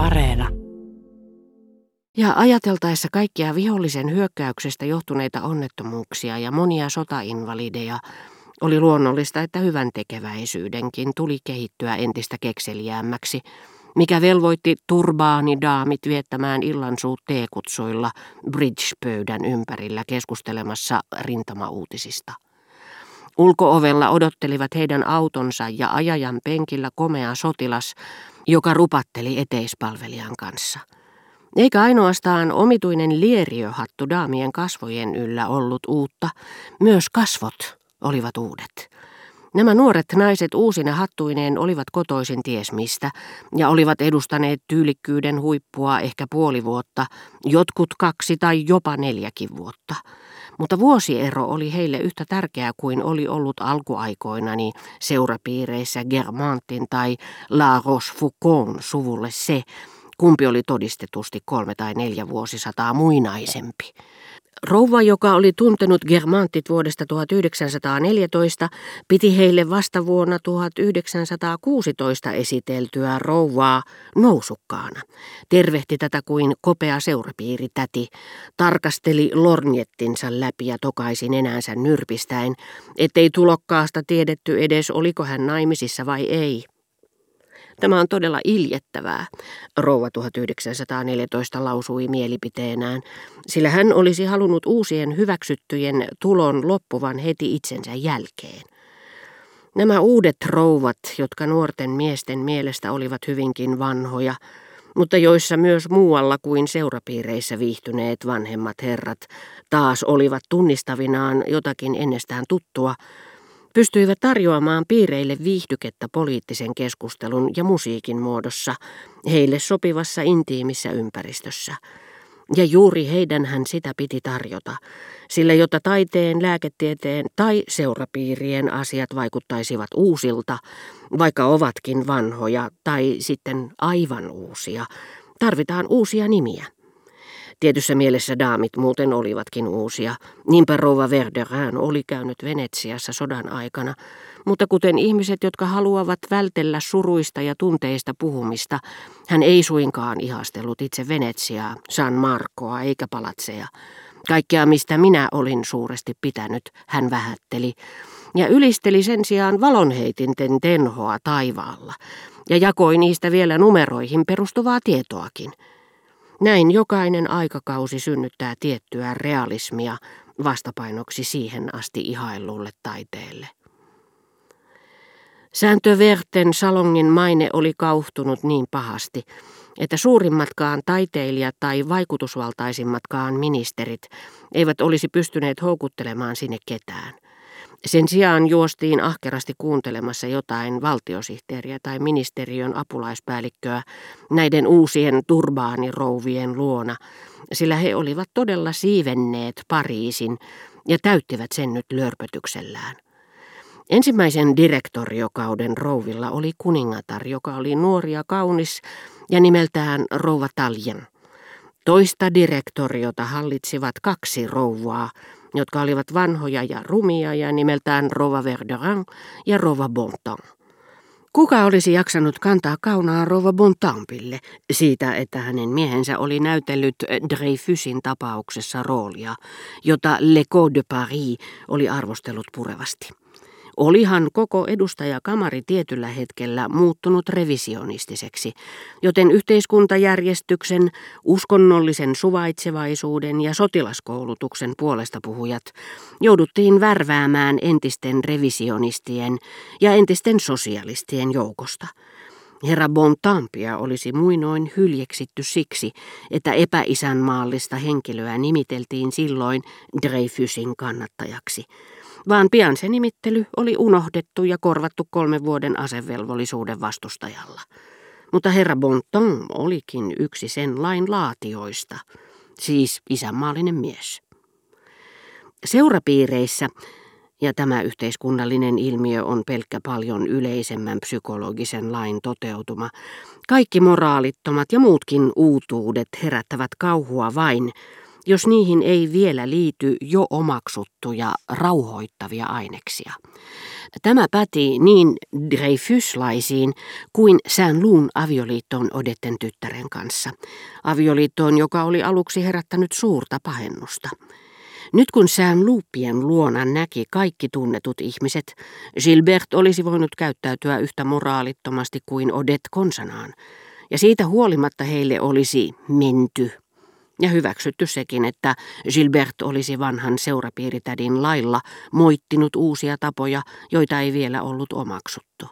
Areena. Ja ajateltaessa kaikkia vihollisen hyökkäyksestä johtuneita onnettomuuksia ja monia sotainvalideja, oli luonnollista, että hyvän tekeväisyydenkin tuli kehittyä entistä kekseliäämmäksi, mikä velvoitti turbaanidaamit viettämään illansuut teekutsuilla bridge-pöydän ympärillä keskustelemassa rintamauutisista. Ulkoovella odottelivat heidän autonsa ja ajajan penkillä komea sotilas, joka rupatteli eteispalvelijan kanssa. Eikä ainoastaan omituinen lieriöhattu daamien kasvojen yllä ollut uutta, myös kasvot olivat uudet. Nämä nuoret naiset uusine hattuineen olivat kotoisin ties mistä ja olivat edustaneet tyylikkyyden huippua ehkä puoli vuotta, jotkut kaksi tai jopa neljäkin vuotta. Mutta vuosiero oli heille yhtä tärkeä kuin oli ollut alkuaikoinani seurapiireissä Germantin tai La Rochefoucauld suvulle se, kumpi oli todistetusti kolme tai neljä vuosisataa muinaisempi. Rouva, joka oli tuntenut Germantit vuodesta 1914, piti heille vasta vuonna 1916 esiteltyä rouvaa nousukkaana. Tervehti tätä kuin kopea seurapiiritäti, tarkasteli lornjettinsa läpi ja tokaisin enäänsä nyrpistäen, ettei tulokkaasta tiedetty edes oliko hän naimisissa vai ei. Tämä on todella iljettävää, rouva 1914 lausui mielipiteenään, sillä hän olisi halunnut uusien hyväksyttyjen tulon loppuvan heti itsensä jälkeen. Nämä uudet rouvat, jotka nuorten miesten mielestä olivat hyvinkin vanhoja, mutta joissa myös muualla kuin seurapiireissä viihtyneet vanhemmat herrat taas olivat tunnistavinaan jotakin ennestään tuttua, pystyivät tarjoamaan piireille viihdykettä poliittisen keskustelun ja musiikin muodossa heille sopivassa intiimissä ympäristössä. Ja juuri heidän hän sitä piti tarjota, sillä jotta taiteen, lääketieteen tai seurapiirien asiat vaikuttaisivat uusilta, vaikka ovatkin vanhoja tai sitten aivan uusia, tarvitaan uusia nimiä. Tietyssä mielessä daamit muuten olivatkin uusia. Niinpä rouva Verderin oli käynyt Venetsiassa sodan aikana, mutta kuten ihmiset, jotka haluavat vältellä suruista ja tunteista puhumista, hän ei suinkaan ihastellut itse Venetsiaa, San Marcoa eikä palatseja. Kaikkea, mistä minä olin suuresti pitänyt, hän vähätteli, ja ylisteli sen sijaan valonheitinten tenhoa taivaalla, ja jakoi niistä vielä numeroihin perustuvaa tietoakin – näin jokainen aikakausi synnyttää tiettyä realismia vastapainoksi siihen asti ihaillulle taiteelle. Sääntöverten salongin maine oli kauhtunut niin pahasti, että suurimmatkaan taiteilijat tai vaikutusvaltaisimmatkaan ministerit eivät olisi pystyneet houkuttelemaan sinne ketään – sen sijaan juostiin ahkerasti kuuntelemassa jotain valtiosihteeriä tai ministeriön apulaispäällikköä näiden uusien turbaanirouvien luona, sillä he olivat todella siivenneet Pariisin ja täyttivät sen nyt lörpötyksellään. Ensimmäisen direktoriokauden rouvilla oli kuningatar, joka oli nuori ja kaunis ja nimeltään rouva Taljen. Toista direktoriota hallitsivat kaksi rouvaa, jotka olivat vanhoja ja rumia ja nimeltään Rova Verderin ja Rova Bontan. Kuka olisi jaksanut kantaa kaunaa Rova Bontampille siitä, että hänen miehensä oli näytellyt Dreyfusin tapauksessa roolia, jota Le Code de Paris oli arvostellut purevasti? Olihan koko edustajakamari tietyllä hetkellä muuttunut revisionistiseksi, joten yhteiskuntajärjestyksen, uskonnollisen suvaitsevaisuuden ja sotilaskoulutuksen puolesta puhujat jouduttiin värväämään entisten revisionistien ja entisten sosialistien joukosta. Herra Bontampia olisi muinoin hyljeksitty siksi, että epäisänmaallista henkilöä nimiteltiin silloin Dreyfusin kannattajaksi – vaan pian se nimittely oli unohdettu ja korvattu kolmen vuoden asevelvollisuuden vastustajalla. Mutta herra Bonton olikin yksi sen lain laatioista, siis isänmaallinen mies. Seurapiireissä, ja tämä yhteiskunnallinen ilmiö on pelkkä paljon yleisemmän psykologisen lain toteutuma, kaikki moraalittomat ja muutkin uutuudet herättävät kauhua vain, jos niihin ei vielä liity jo omaksuttuja rauhoittavia aineksia. Tämä päti niin Dreyfuslaisiin kuin Sään Luun avioliittoon Odetten tyttären kanssa. Avioliittoon, joka oli aluksi herättänyt suurta pahennusta. Nyt kun sään luupien luona näki kaikki tunnetut ihmiset, Gilbert olisi voinut käyttäytyä yhtä moraalittomasti kuin Odet konsanaan, ja siitä huolimatta heille olisi menty. Ja hyväksytty sekin, että Gilbert olisi vanhan seurapiiritädin lailla moittinut uusia tapoja, joita ei vielä ollut omaksuttu.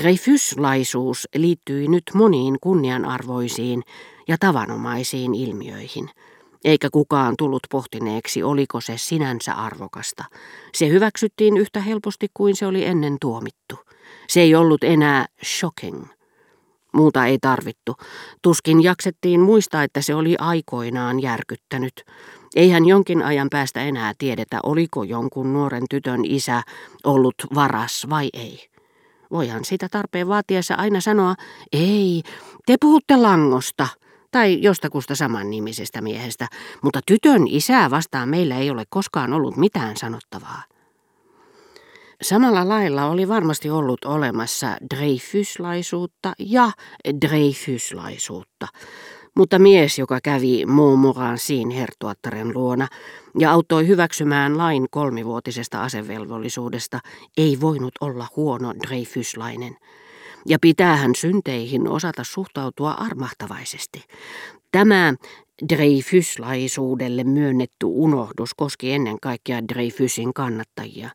Dreyfuslaisuus liittyi nyt moniin kunnianarvoisiin ja tavanomaisiin ilmiöihin – eikä kukaan tullut pohtineeksi, oliko se sinänsä arvokasta. Se hyväksyttiin yhtä helposti kuin se oli ennen tuomittu. Se ei ollut enää shocking. Muuta ei tarvittu. Tuskin jaksettiin muistaa, että se oli aikoinaan järkyttänyt. Eihän jonkin ajan päästä enää tiedetä, oliko jonkun nuoren tytön isä ollut varas vai ei. Voihan sitä tarpeen vaatiessa aina sanoa, ei, te puhutte langosta – tai jostakusta samannimisestä miehestä, mutta tytön isää vastaan meillä ei ole koskaan ollut mitään sanottavaa. Samalla lailla oli varmasti ollut olemassa Dreyfuslaisuutta ja Dreyfuslaisuutta, mutta mies, joka kävi Montmorencin hertuattaren luona ja auttoi hyväksymään lain kolmivuotisesta asevelvollisuudesta, ei voinut olla huono Dreyfuslainen – ja pitää hän synteihin osata suhtautua armahtavaisesti. Tämä Dreyfuslaisuudelle myönnetty unohdus koski ennen kaikkea Dreyfusin kannattajia.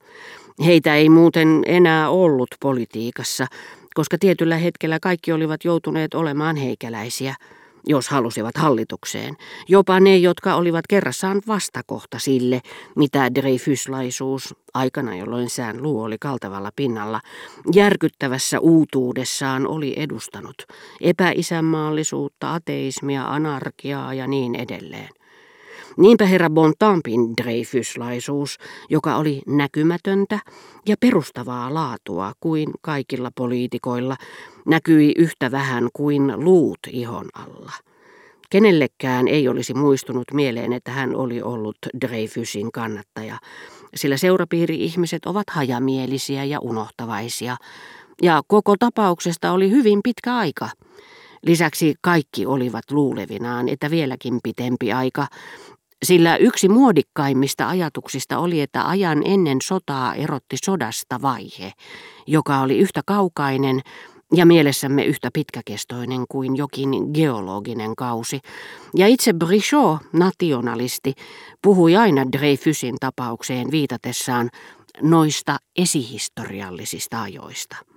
Heitä ei muuten enää ollut politiikassa, koska tietyllä hetkellä kaikki olivat joutuneet olemaan heikäläisiä – jos halusivat hallitukseen, jopa ne, jotka olivat kerrassaan vastakohta sille, mitä Dreyfuslaisuus, aikana jolloin sään luu oli kaltavalla pinnalla, järkyttävässä uutuudessaan oli edustanut, epäisänmaallisuutta, ateismia, anarkiaa ja niin edelleen. Niinpä herra Bontampin Dreyfuslaisuus, joka oli näkymätöntä ja perustavaa laatua kuin kaikilla poliitikoilla, näkyi yhtä vähän kuin luut ihon alla. Kenellekään ei olisi muistunut mieleen, että hän oli ollut Dreyfusin kannattaja, sillä seurapiiri-ihmiset ovat hajamielisiä ja unohtavaisia, ja koko tapauksesta oli hyvin pitkä aika. Lisäksi kaikki olivat luulevinaan, että vieläkin pitempi aika, sillä yksi muodikkaimmista ajatuksista oli, että ajan ennen sotaa erotti sodasta vaihe, joka oli yhtä kaukainen ja mielessämme yhtä pitkäkestoinen kuin jokin geologinen kausi. Ja itse Brichot, nationalisti, puhui aina Dreyfusin tapaukseen viitatessaan noista esihistoriallisista ajoista.